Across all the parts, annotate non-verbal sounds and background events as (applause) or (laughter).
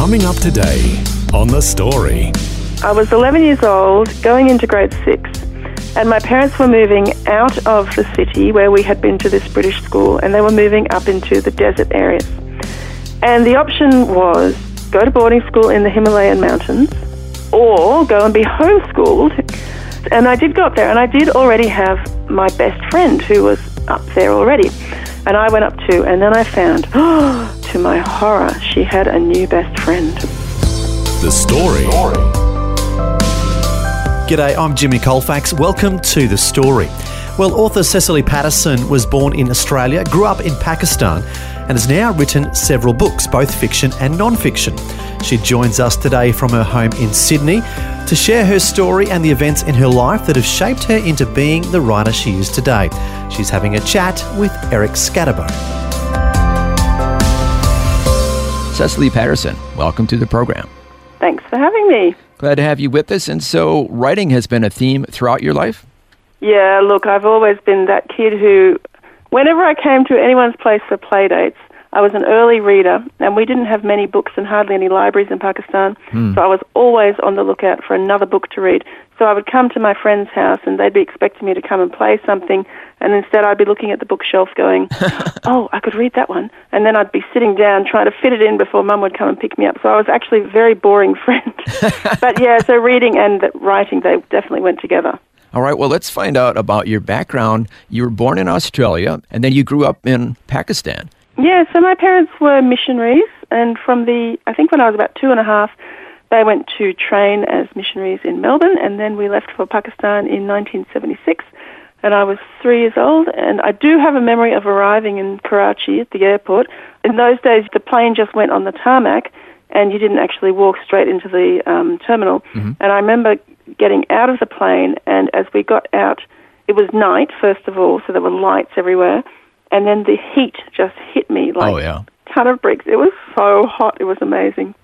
Coming up today on The Story. I was 11 years old, going into grade six, and my parents were moving out of the city where we had been to this British school, and they were moving up into the desert areas. And the option was go to boarding school in the Himalayan mountains or go and be homeschooled. And I did go up there, and I did already have my best friend who was up there already. And I went up too, and then I found, (gasps) oh, to my horror, she had a new best friend. The Story. G'day, I'm Jimmy Colfax. Welcome to The Story. Well, author Cecily Paterson was born in Australia, grew up in Pakistan, and has now written several books, both fiction and non fiction. She joins us today from her home in Sydney to share her story and the events in her life that have shaped her into being the writer she is today. She's having a chat with Eric Scatterbo. Cecily Paterson, welcome to the program. Thanks for having me. Glad to have you with us. And so, writing has been a theme throughout your life? Yeah, look, I've always been that kid who, whenever I came to anyone's place for play dates, I was an early reader, and we didn't have many books and hardly any libraries in Pakistan. Hmm. So I was always on the lookout for another book to read. So I would come to my friend's house, and they'd be expecting me to come and play something, and instead I'd be looking at the bookshelf going, (laughs) oh, I could read that one. And then I'd be sitting down trying to fit it in before mum would come and pick me up. So I was actually a very boring friend. (laughs) but yeah, so reading and writing, they definitely went together. All right, well, let's find out about your background. You were born in Australia, and then you grew up in Pakistan. Yeah, so my parents were missionaries, and from the, I think when I was about two and a half, they went to train as missionaries in Melbourne, and then we left for Pakistan in 1976, and I was three years old, and I do have a memory of arriving in Karachi at the airport. In those days, the plane just went on the tarmac, and you didn't actually walk straight into the um, terminal. And I remember getting out of the plane, and as we got out, it was night, first of all, so there were lights everywhere, and then the heat just hit me like Oh, yeah. a ton of bricks. It was so hot, it was amazing.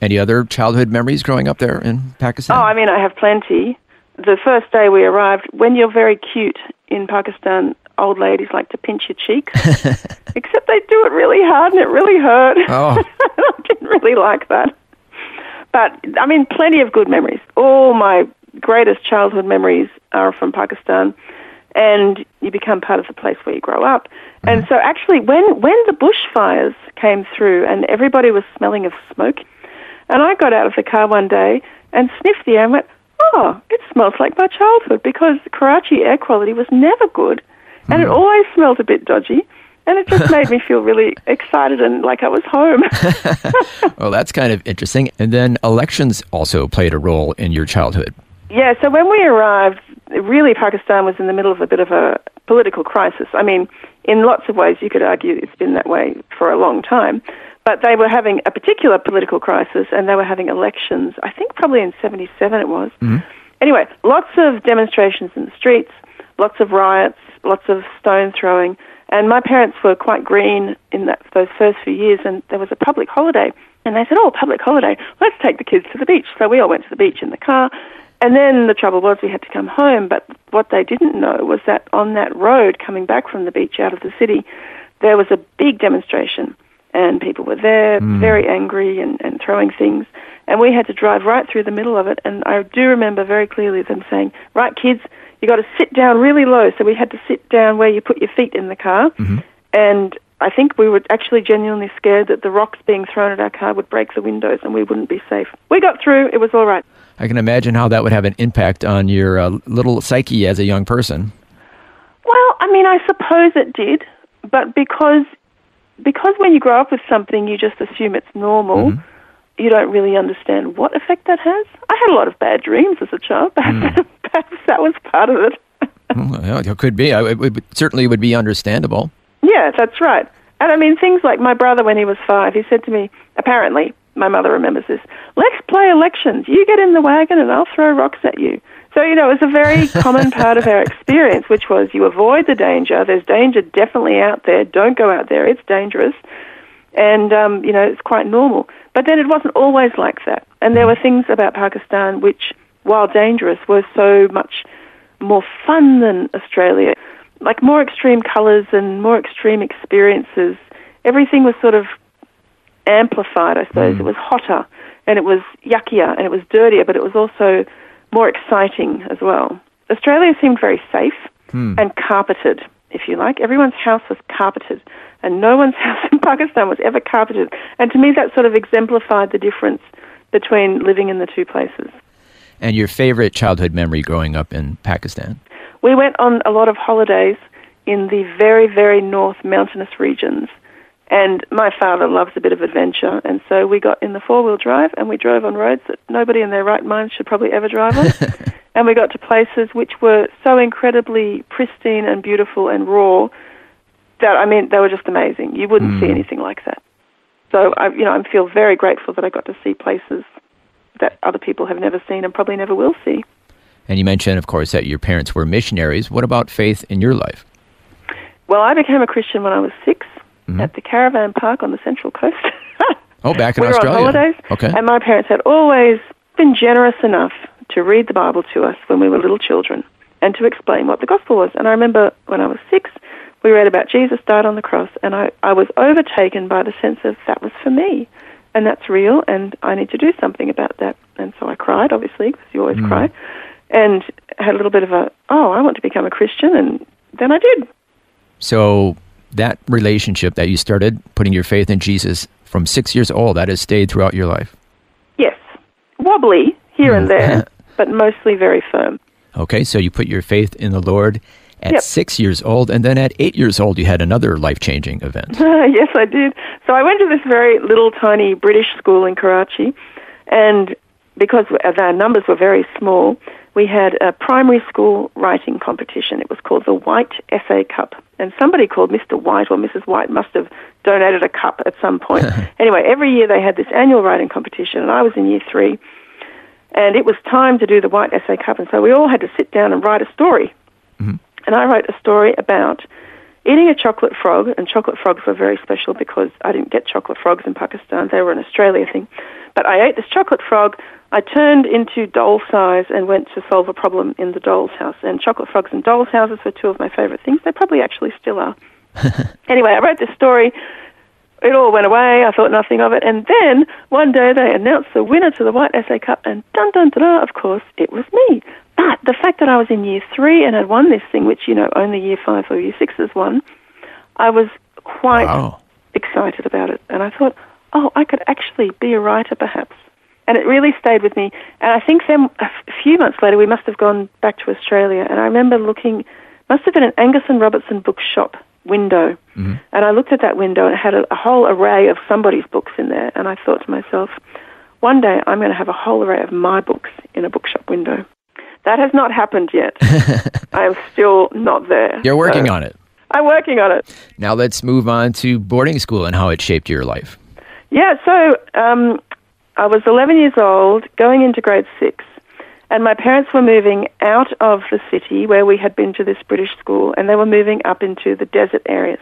Any other childhood memories growing up there in Pakistan? Oh, I mean, I have plenty. The first day we arrived, when you're very cute in Pakistan, old ladies like to pinch your cheeks. (laughs) Except they do it really hard and it really hurt. Oh. (laughs) I didn't really like that. But, I mean, plenty of good memories. All my greatest childhood memories are from Pakistan. And you become part of the place where you grow up. Mm-hmm. And so, actually, when, when the bushfires came through and everybody was smelling of smoke, and I got out of the car one day and sniffed the air and went, oh, it smells like my childhood because Karachi air quality was never good and it hmm. always smelled a bit dodgy. And it just (laughs) made me feel really excited and like I was home. (laughs) well, that's kind of interesting. And then elections also played a role in your childhood. yeah, so when we arrived, really Pakistan was in the middle of a bit of a political crisis. I mean, in lots of ways, you could argue it's been that way for a long time. But they were having a particular political crisis and they were having elections, I think probably in 77 it was. Mm-hmm. Anyway, lots of demonstrations in the streets, lots of riots, lots of stone throwing. And my parents were quite green in that, those first few years, and there was a public holiday. And they said, Oh, public holiday, let's take the kids to the beach. So we all went to the beach in the car. And then the trouble was we had to come home. But what they didn't know was that on that road coming back from the beach out of the city, there was a big demonstration. And people were there, very angry and, and throwing things. And we had to drive right through the middle of it. And I do remember very clearly them saying, Right, kids, you got to sit down really low. So we had to sit down where you put your feet in the car. And I think we were actually genuinely scared that the rocks being thrown at our car would break the windows and we wouldn't be safe. We got through. It was all right. I can imagine how that would have an impact on your uh, little psyche as a young person. Well, I mean, I suppose it did, but because because when you grow up with something, you just assume it's normal. Mm-hmm. You don't really understand what effect that has. I had a lot of bad dreams as a child. (laughs) Perhaps, mm. perhaps that was part of it. (laughs) Well, it could be. I- It would, certainly would be understandable. Yeah, that's right. And I mean, things like my brother, when he was five, he said to me, apparently, my mother remembers this, let's play elections. You get in the wagon and I'll throw rocks at you. So, you know, it was a very common part of our experience, which was you avoid the danger. There's danger definitely out there. Don't go out there. It's dangerous. And, um, you know, it's quite normal. But then it wasn't always like that. And there were things about Pakistan which, while dangerous, were so much more fun than Australia. Like more extreme colours and more extreme experiences. Everything was sort of amplified, I suppose. It was hotter and it was yuckier and it was dirtier, but it was also more exciting as well. Australia seemed very safe hmm. and carpeted, if you like. Everyone's house was carpeted, and no one's (laughs) house in Pakistan was ever carpeted. And to me, that sort of exemplified the difference between living in the two places. And your favorite childhood memory growing up in Pakistan? We went on a lot of holidays in the very, very north mountainous regions. And my father loves a bit of adventure, and so we got in the four wheel drive and we drove on roads that nobody in their right mind should probably ever drive on. (laughs) and we got to places which were so incredibly pristine and beautiful and raw that I mean they were just amazing. You wouldn't see hmm. anything like that. So I, you know, I feel very grateful that I got to see places that other people have never seen and probably never will see. And you mentioned, of course, that your parents were missionaries. What about faith in your life? Well, I became a Christian when I was 6 at the caravan park on the Central Coast. (laughs) Oh, back in we Australia. were on holidays, Okay. and my parents had always been generous enough to read the Bible to us when we were little children and to explain what the gospel was. And I remember when I was six, we read about Jesus died on the cross, and I, I was overtaken by the sense of that was for me, and that's real, and I need to do something about that. And so I cried, obviously, because you always mm. cry, and had a little bit of a, oh, I want to become a Christian, and then I did. So that relationship that you started putting your faith in Jesus from six years old, that has stayed throughout your life. Yes, wobbly here and mm-hmm. there, (laughs) but mostly very firm. Okay, so you put your faith in the Lord at Yep. six years old, and then at eight years old, you had another life changing event. (laughs) yes, I did. So I went to this very little tiny British school in Karachi, and because our uh, numbers were very small, we had a primary school writing competition. It was called the White Essay Cup, and somebody called Mr. White or Mrs. White must have donated a cup at some point. (laughs) anyway, every year they had this annual writing competition, and I was in year three, and it was time to do the White Essay Cup, and so we all had to sit down and write a story. Mm-hmm. And I wrote a story about eating a chocolate frog, and chocolate frogs were very special because I didn't get chocolate frogs in Pakistan. They were an Australia thing. But I ate this chocolate frog. I turned into doll size and went to solve a problem in the doll's house. And chocolate frogs and dolls' houses were two of my favorite things. They probably actually still are. (laughs) anyway, I wrote this story. It all went away. I thought nothing of it. And then one day they announced the winner to the White Essay Cup, and dun dun dun, dun of course, it was me. But the fact that I was in year three and had won this thing, which, you know, only year five or year sixes won, I was quite Wow. excited about it. And I thought, oh, I could actually be a writer perhaps. And it really stayed with me. And I think then a few months later, we must have gone back to Australia. And I remember looking, must have been an Angus and Robertson bookshop window. And I looked at that window and it had a, a whole array of somebody's books in there. And I thought to myself, one day I'm going to have a whole array of my books in a bookshop window. That has not happened yet. (laughs) I am still not there. You're working So- on it. I'm working on it. Now let's move on to boarding school and how it shaped your life. Yeah, so um, I was 11 years old, going into grade six, and my parents were moving out of the city where we had been to this British school, and they were moving up into the desert areas.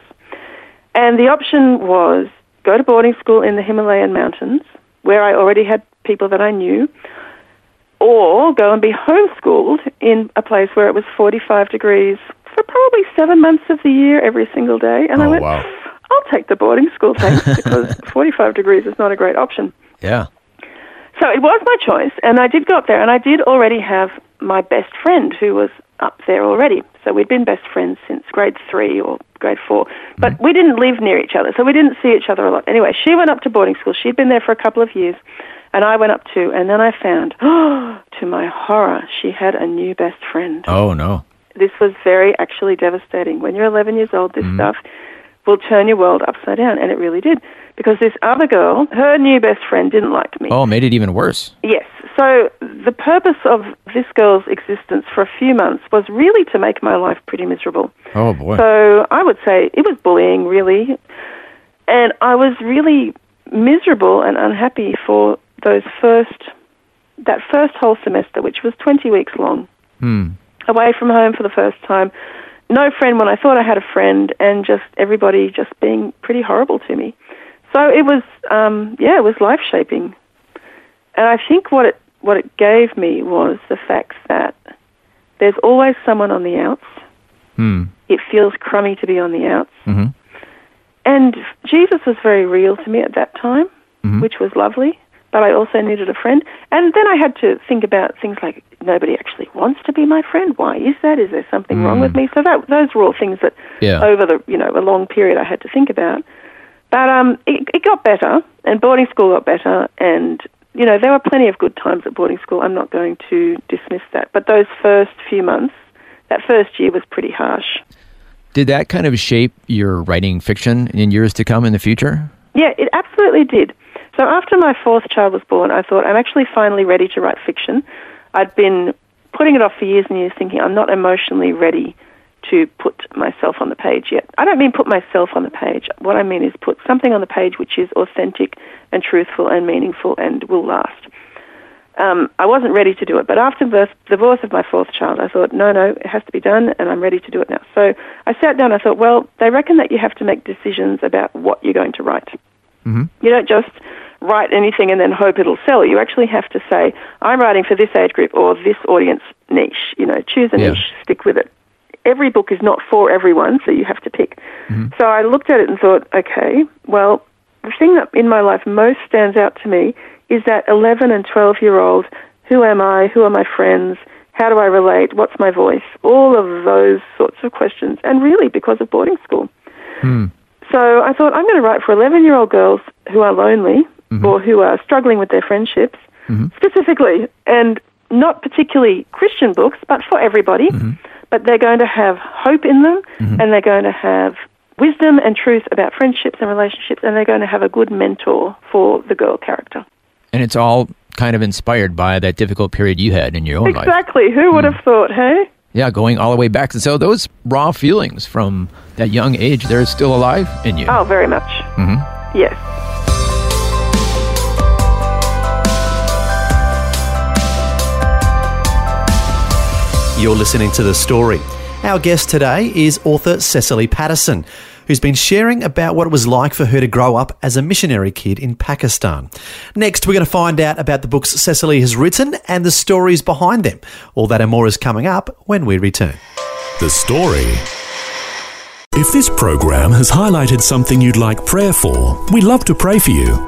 And the option was go to boarding school in the Himalayan mountains, where I already had people that I knew, or go and be homeschooled in a place where it was 45 degrees for probably seven months of the year every single day. And I Oh, went, wow. I'll take the boarding school, thanks, (laughs) because 45 degrees is not a great option. Yeah. So it was my choice, and I did go up there, and I did already have my best friend who was up there already. So we'd been best friends since grade three or grade four, but mm. we didn't live near each other, so we didn't see each other a lot. Anyway, she went up to boarding school. She'd been there for a couple of years, and I went up too. And then I found, (gasps) to my horror, she had a new best friend Oh, no. this was very actually devastating. When you're 11 years old, this mm. stuff will turn your world upside down, and it really did. Because this other girl, her new best friend, didn't like me. Oh, made it even worse. Yes. So the purpose of this girl's existence for a few months was really to make my life pretty miserable. Oh, boy. So I would say it was bullying, really. And I was really miserable and unhappy for those first, that first whole semester, which was 20 weeks long. Hmm. Away from home for the first time. No friend when I thought I had a friend, and just everybody just being pretty horrible to me. So it was, um, yeah, it was life shaping. And I think what it what it gave me was the fact that there's always someone on the outs. Hmm. It feels crummy to be on the outs. Mhm. And Jesus was very real to me at that time, Mhm. which was lovely. But I also needed a friend. And then I had to think about things like nobody actually wants to be my friend. Why is that? Is there something wrong with me? So that those were all things that Yeah. over the you know a long period I had to think about. But um, it, it got better, and boarding school got better, and you know there were plenty of good times at boarding school. I'm not going to dismiss that. But those first few months, that first year was pretty harsh. Did that kind of shape your writing fiction in years to come in the future? Yeah, it absolutely did. So after my fourth child was born, I thought I'm actually finally ready to write fiction. I'd been putting it off for years and years, thinking I'm not emotionally ready to put myself on the page yet. I don't mean put myself on the page. What I mean is put something on the page which is authentic and truthful and meaningful and will last. Um, I wasn't ready to do it, but after the divorce of my fourth child, I thought, no, no, it has to be done, and I'm ready to do it now. So I sat down. I thought, well, they reckon that you have to make decisions about what you're going to write. You don't just write anything and then hope it'll sell. You actually have to say, I'm writing for this age group or this audience niche. You know, choose a Yeah. niche, stick with it. Every book is not for everyone, so you have to pick. Mm-hmm. So I looked at it and thought, okay, well, the thing that in my life most stands out to me is that 11 and 12 year old who am I? Who are my friends? How do I relate? What's my voice? All of those sorts of questions, and really because of boarding school. Hmm. So I thought I'm going to write for 11 year old girls who are lonely mm-hmm. or who are struggling with their friendships mm-hmm. specifically, and not particularly Christian books, but for everybody. But they're going to have hope in them and they're going to have wisdom and truth about friendships and relationships, and they're going to have a good mentor for the girl character. And it's all kind of inspired by that difficult period you had in your own life. Exactly. Who would have thought, hey? Yeah, going all the way back. So those raw feelings from that young age, they're still alive in you. Oh, very much. Mm-hmm. Yes. You're listening to The Story. Our guest today is author Cecily Paterson, who's been sharing about what it was like for her to grow up as a missionary kid in Pakistan. Next, we're going to find out about the books Cecily has written and the stories behind them. All that and more is coming up when we return. The story. If this program has highlighted something you'd like prayer for, we'd love to pray for you.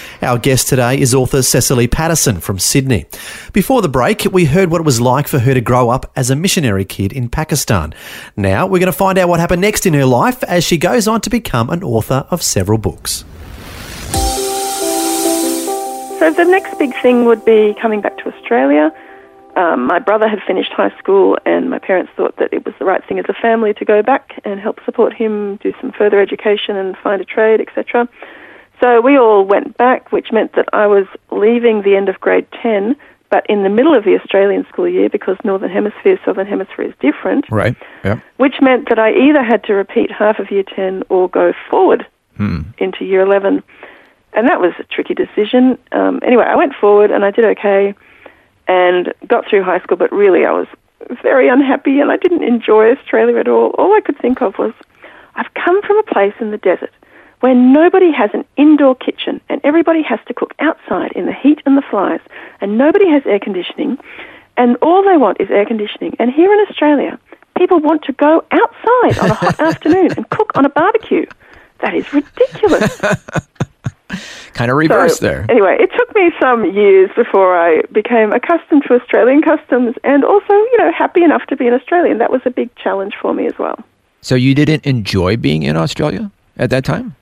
Our guest today is author Cecily Paterson from Sydney. Before the break, we heard what it was like for her to grow up as a missionary kid in Pakistan. Now, we're going to find out what happened next in her life as she goes on to become an author of several books. So the next big thing would be coming back to Australia. Um, my brother had finished high school, and my parents thought that it was the right thing as a family to go back and help support him do some further education and find a trade, etc. So we all went back, which meant that I was leaving the end of grade 10, but in the middle of the Australian school year because Northern Hemisphere, Southern Hemisphere is different Right. Yeah. which meant that I either had to repeat half of year 10 or go forward into year 11. And that was a tricky decision. Um, anyway, I went forward and I did okay and got through high school, but really I was very unhappy and I didn't enjoy Australia at all. All I could think of was I've come from a place in the desert where nobody has an indoor kitchen and everybody has to cook outside in the heat and the flies and nobody has air conditioning and all they want is air conditioning. And here in Australia, people want to go outside on a hot (laughs) afternoon and cook on a barbecue. That is ridiculous. (laughs) Kind of reverse So, there. Anyway, it took me some years before I became accustomed to Australian customs and also, you know, happy enough to be an Australian. That was a big challenge for me as well. So you didn't enjoy being in Australia at that time?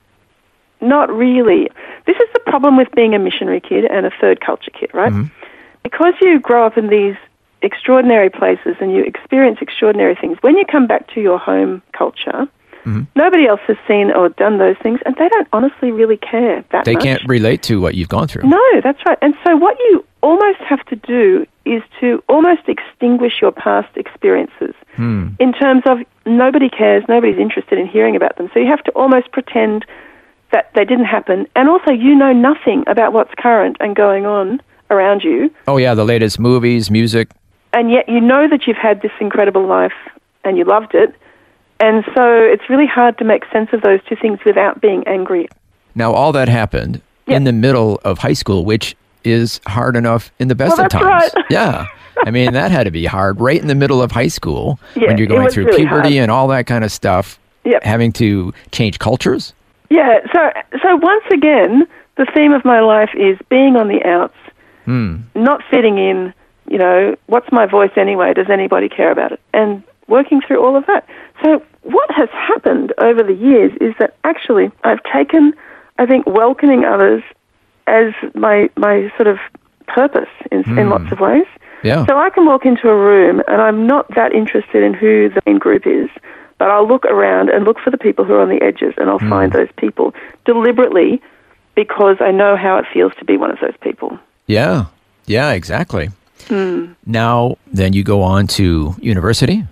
Not really. This is the problem with being a missionary kid and a third culture kid, right? Because you grow up in these extraordinary places and you experience extraordinary things, when you come back to your home culture, Mm-hmm. nobody else has seen or done those things, and they don't honestly really care that They much. can't relate to what you've gone through. No, that's right. And so what you almost have to do is to almost extinguish your past experiences Hmm. in terms of nobody cares, nobody's interested in hearing about them. So you have to almost pretend that they didn't happen. And also, you know nothing about what's current and going on around you. Oh, yeah, the latest movies, music. And yet you know that you've had this incredible life and you loved it. And so it's really hard to make sense of those two things without being angry. Now, all that happened Yeah. in the middle of high school, which is hard enough in the best Well, of that's times. right. Yeah. I mean, that had to be hard right in the middle of high school Yeah, when you're going through really puberty hard. and all that kind of stuff, Yep. having to change cultures. Yeah, so so once again, the theme of my life is being on the outs, hmm. not fitting in. You know, what's my voice anyway? Does anybody care about it? And working through all of that. So what has happened over the years is that actually I've taken, I think, welcoming others as my my sort of purpose in, in hmm. lots of ways. Yeah. So I can walk into a room and I'm not that interested in who the main group is, but I'll look around and look for the people who are on the edges and I'll find those people deliberately because I know how it feels to be one of those people. Yeah. Yeah, exactly. Hmm. Now, then you go on to university.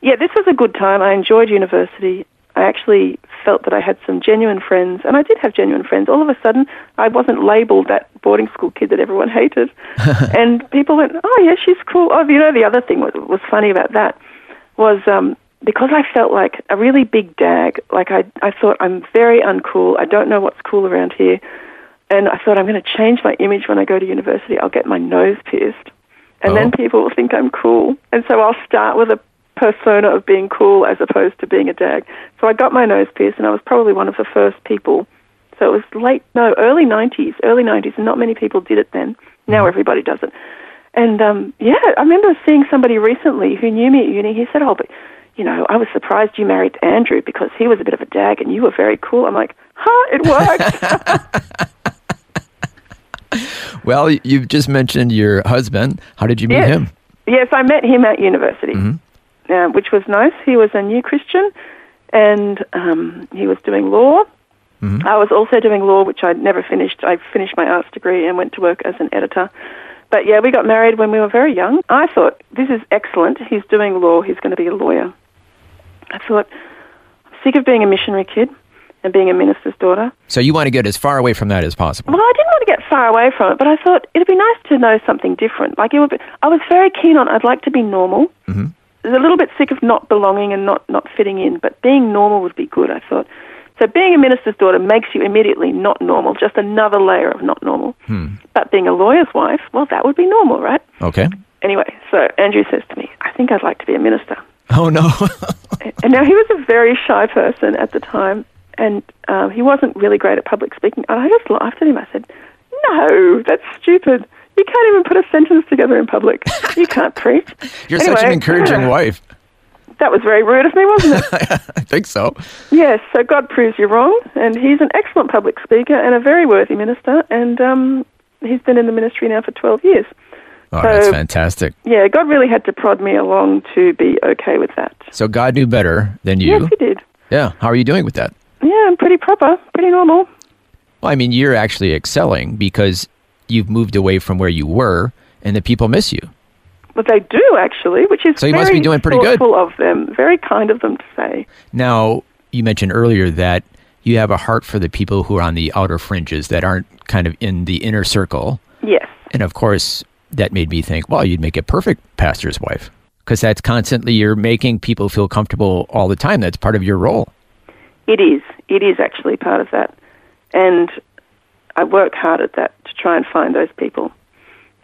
Yeah, this was a good time. I enjoyed university. I actually felt that I had some genuine friends, and I did have genuine friends. All of a sudden, I wasn't labeled that boarding school kid that everyone hated. (laughs) and people went, oh, yeah, she's cool. Oh, you know, the other thing was, was funny about that was um, because I felt like a really big dag, like I, I thought I'm very uncool. I don't know what's cool around here. And I thought I'm going to change my image when I go to university. I'll get my nose pierced. And then Oh. people will think I'm cool. And so I'll start with a persona of being cool as opposed to being a dag. So I got my nose pierced, and I was probably one of the first people. So it was late, no, early 90s, early 90s, and not many people did it then. Now everybody does it. And um, yeah, I remember seeing somebody recently who knew me at uni. He said, "Oh, but you know, I was surprised you married Andrew because he was a bit of a dag and you were very cool." I'm like, "Huh, it worked." (laughs) Well, you've just mentioned your husband. How did you meet Yes. him? Yes, I met him at university, uh, which was nice. He was a new Christian, and um, he was doing law. I was also doing law, which I'd never finished. I finished my arts degree and went to work as an editor. But yeah, we got married when we were very young. I thought, this is excellent. He's doing law. He's going to be a lawyer. I thought, I'm sick of being a missionary kid and being a minister's daughter. So you want to get as far away from that as possible. Well, I didn't want to get far away from it, but I thought it'd be nice to know something different. Like it would be, I was very keen on. I'd like to be normal. Mm-hmm. I was a little bit sick of not belonging and not not fitting in, but being normal would be good. I thought. So being a minister's daughter makes you immediately not normal, just another layer of not normal. But being a lawyer's wife, well, that would be normal, right? Okay. Anyway, so Andrew says to me, "I think I'd like to be a minister." (laughs) Oh, no. And now he was a very shy person at the time, and um, he wasn't really great at public speaking. And I just laughed at him. I said, "No, that's stupid. You can't even put a sentence together in public. You can't (laughs) preach." You're such an Anyway, encouraging (laughs) wife. That was very rude of me, wasn't it? I think so. yes. So God proves you wrong, and he's an excellent public speaker and a very worthy minister, and um, he's been in the ministry now for twelve years. Oh, So- that's fantastic. Yeah, God really had to prod me along to be okay with that. So God knew better than you. Yes, he did. Yeah. How are you doing with that? Yeah, I'm pretty proper, pretty normal. Well, I mean, you're actually excelling because you've moved away from where you were and the people miss you. But they do actually, which is So you very must be doing pretty good. of them. Very kind of them to say. Now, you mentioned earlier that you have a heart for the people who are on the outer fringes that aren't kind of in the inner circle. Yes, And of course, that made me think, well, you'd make a perfect pastor's wife because that's constantly you're making people feel comfortable all the time. That's part of your role. it is. It is actually part of that, and I work hard at that to try and find those people,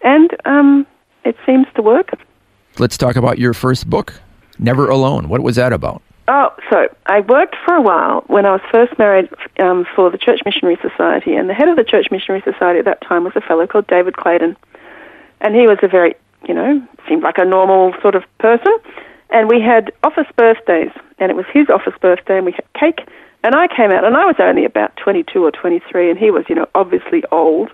and um, it seems to work. Let's talk about your first book, Never Alone. What was that about? Oh, so I worked for a while when I was first married um, for the Church Missionary Society, and the head of the Church Missionary Society at that time was a fellow called David Clayton, and he was a very, you know, seemed like a normal sort of person. And we had office birthdays, and it was his office birthday, and we had cake. And I came out, and I was only about 22 or 23, and he was, you know, obviously old.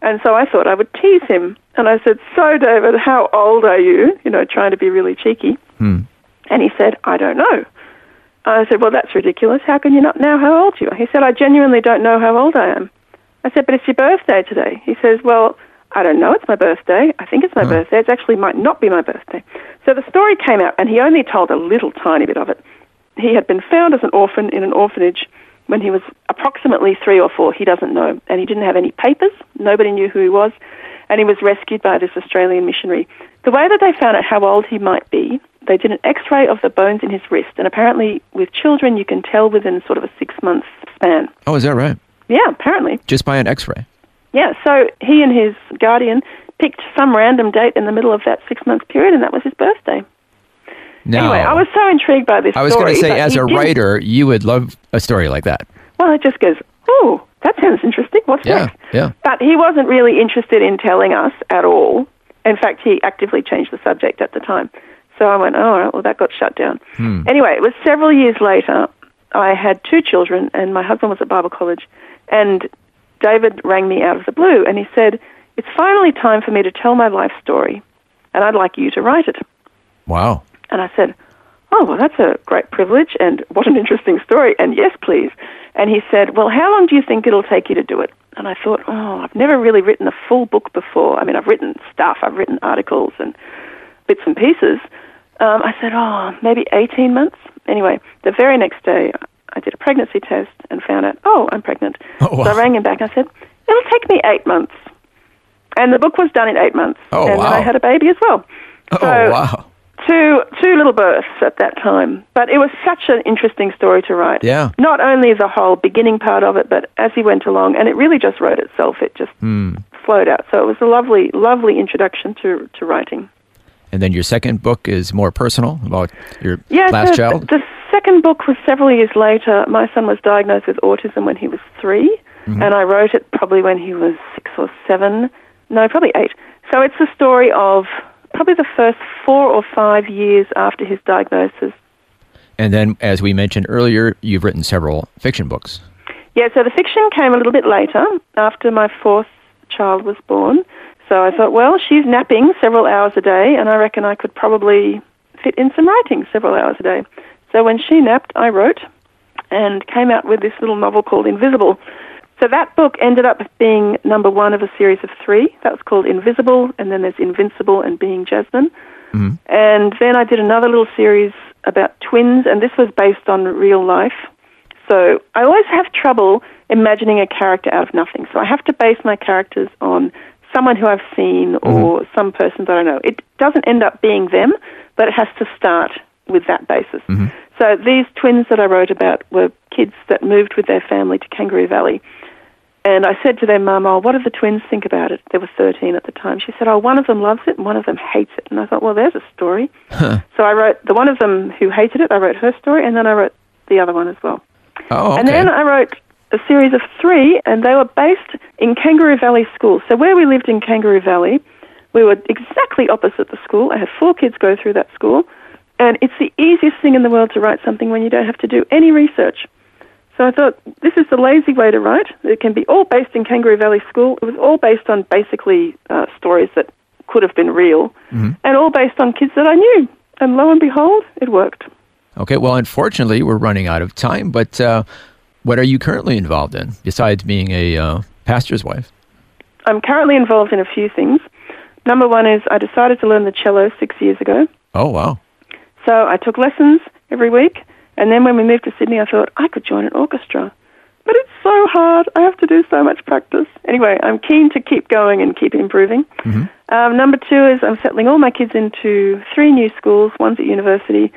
And so I thought I would tease him. And I said, So, David, how old are you? You know, trying to be really cheeky. Hmm. And he said, I don't know. I said, Well, that's ridiculous. How can you not know how old you are? He said, I genuinely don't know how old I am. I said, But it's your birthday today. He says, Well, I don't know. It's my birthday. I think it's my birthday. It actually might not be my birthday. So the story came out, and he only told a little tiny bit of it. He had been found as an orphan in an orphanage when he was approximately three or four. He doesn't know. And he didn't have any papers. Nobody knew who he was. And he was rescued by this Australian missionary. The way that they found out how old he might be, they did an x ray of the bones in his wrist. And apparently, with children, you can tell within sort of a six month span. Oh, is that right? Yeah, apparently. Just by an X-ray. Yeah, so he and his guardian picked some random date in the middle of that six month period, and that was his birthday. Now, Anyway, I was so intrigued by this I was going to say, as a didn't- writer, you would love a story like that. Well, it just goes, oh, that sounds interesting. What's Yeah, next? yeah. But he wasn't really interested in telling us at all. In fact, he actively changed the subject at the time. So I went, oh, all right, well, that got shut down. Hmm. Anyway, it was several years later. I had two children, and my husband was at Bible college. And David rang me out of the blue, and he said, it's finally time for me to tell my life story, and I'd like you to write it. Wow. And I said, Oh, well, that's a great privilege, and what an interesting story, and yes, please. And he said, Well, how long do you think it'll take you to do it? And I thought, Oh, I've never really written a full book before. I mean, I've written stuff, I've written articles and bits and pieces. Um, I said, Oh, maybe 18 months. Anyway, the very next day, I did a pregnancy test and found out, Oh, I'm pregnant. Oh, wow. So I rang him back. And I said, It'll take me eight months. And the book was done in eight months. Oh, and then wow. I had a baby as well. Oh, So- wow. two two little births at that time. But it was such an interesting story to write. Yeah. Not only the whole beginning part of it, but as he went along, and it really just wrote itself. It just Hmm. flowed out. So it was a lovely, lovely introduction to to writing. And then your second book is more personal about your Yeah, last the, child. the second book was several years later. My son was diagnosed with autism when he was 3 Mm-hmm. and I wrote it probably when he was six or seven. No, probably eight. So it's a story of probably the first four or five years after his diagnosis. And then, as we mentioned earlier, you've written several fiction books. Yeah, so the fiction came a little bit later, after my fourth child was born. So I thought, well, she's napping several hours a day, and I reckon I could probably fit in some writing several hours a day. So when she napped, I wrote and came out with this little novel called Invisible. So that book ended up being number one of a series of three. That was called Invisible, and then there's Invincible and Being Jasmine. Mm-hmm. And then I did another little series about twins, and this was based on real life. So I always have trouble imagining a character out of nothing. So I have to base my characters on someone who I've seen mm-hmm. or some person that I know. It doesn't end up being them, but it has to start with that basis. Mm-hmm. So these twins that I wrote about were kids that moved with their family to Kangaroo Valley. And I said to their mum, Oh, what do the twins think about it? They were 13 at the time. She said, Oh, one of them loves it and one of them hates it. And I thought, Well, there's a story. So I wrote the one of them who hated it, I wrote her story, and then I wrote the other one as well. Oh, okay. And then I wrote a series of three, and they were based in Kangaroo Valley School. So where we lived in Kangaroo Valley, we were exactly opposite the school. I had four kids go through that school, and it's the easiest thing in the world to write something when you don't have to do any research. So I thought, this is the lazy way to write. It can be all based in Kangaroo Valley School. It was all based on basically uh, stories that could have been real, and all based on kids that I knew. And lo and behold, it worked. okay. Well, unfortunately, we're running out of time. But uh, what are you currently involved in besides being a uh, pastor's wife? I'm currently involved in a few things. Number one is I decided to learn the cello six years ago. Oh, wow. So I took lessons every week, and then when we moved to Sydney, I thought I could join an orchestra. But it's so hard. I have to do so much practice. Anyway, I'm keen to keep going and keep improving. Um, number two is I'm settling all my kids into three new schools. One's at university,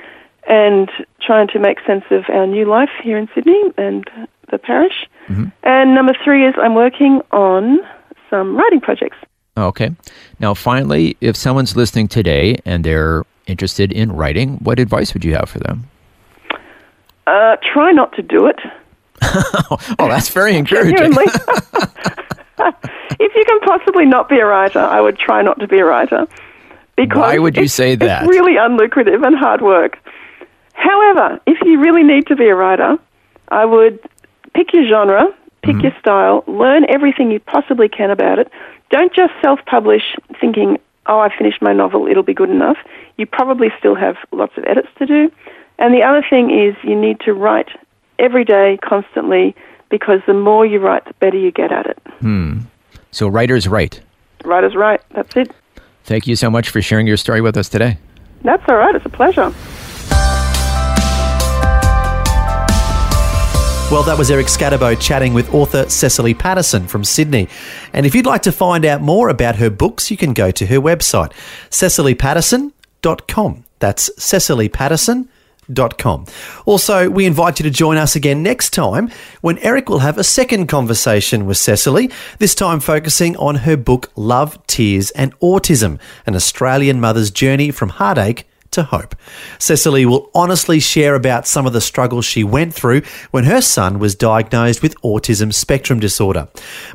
and trying to make sense of our new life here in Sydney and the parish. And number three is I'm working on some writing projects. Okay. Now, finally, if someone's listening today and they're interested in writing, what advice would you have for them? Uh, try not to do it. (laughs) Oh, that's very encouraging. (laughs) If you can possibly not be a writer, I would try not to be a writer. Because Why would you say that? It's really unlucrative and hard work. However, if you really need to be a writer, I would pick your genre, Pick your style. Learn everything you possibly can about it. Don't just self-publish thinking, "Oh, I finished my novel; it'll be good enough." You probably still have lots of edits to do. And the other thing is, you need to write every day, constantly, because the more you write, the better you get at it. Hmm. So writers write. Writer's right. That's it. Thank you so much for sharing your story with us today. That's all right. It's a pleasure. Well, that was Eric Scatterbo chatting with author Cecily Paterson from Sydney. And if you'd like to find out more about her books, you can go to her website, cecilypaterson.com. That's cecilypaterson.com. Also, we invite you to join us again next time when Eric will have a second conversation with Cecily, this time focusing on her book Love, Tears and Autism, an Australian mother's journey from heartache to hope. Cecily will honestly share about some of the struggles she went through when her son was diagnosed with autism spectrum disorder.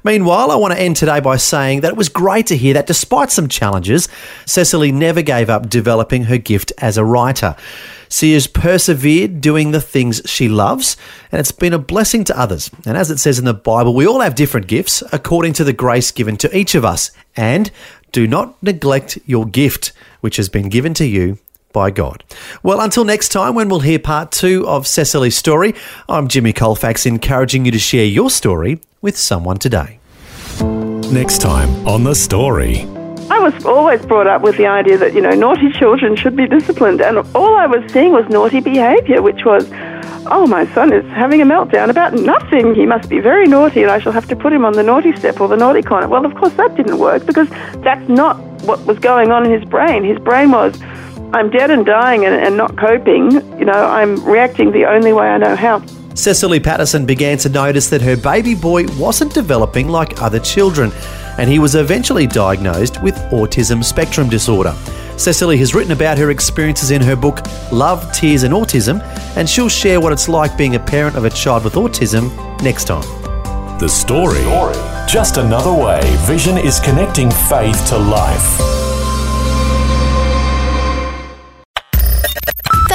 Meanwhile, I want to end today by saying that it was great to hear that despite some challenges, Cecily never gave up developing her gift as a writer. She has persevered doing the things she loves, and it's been a blessing to others. And as it says in the Bible, we all have different gifts according to the grace given to each of us. And do not neglect your gift, which has been given to you by God. Well, until next time, when we'll hear part two of Cecily's story, I'm Jimmy Colfax, encouraging you to share your story with someone today. Next time on The Story. I was always brought up with the idea that, you know, naughty children should be disciplined. And all I was seeing was naughty behaviour, which was, oh, my son is having a meltdown about nothing. He must be very naughty and I shall have to put him on the naughty step or the naughty corner. Well, of course, that didn't work because that's not what was going on in his brain. His brain was, I'm dead and dying and, and not coping. You know, I'm reacting the only way I know how. Cecily Paterson began to notice that her baby boy wasn't developing like other children, and he was eventually diagnosed with autism spectrum disorder. Cecily has written about her experiences in her book Love, Tears and Autism, and she'll share what it's like being a parent of a child with autism next time. The Story. Just another way Vision is connecting faith to life.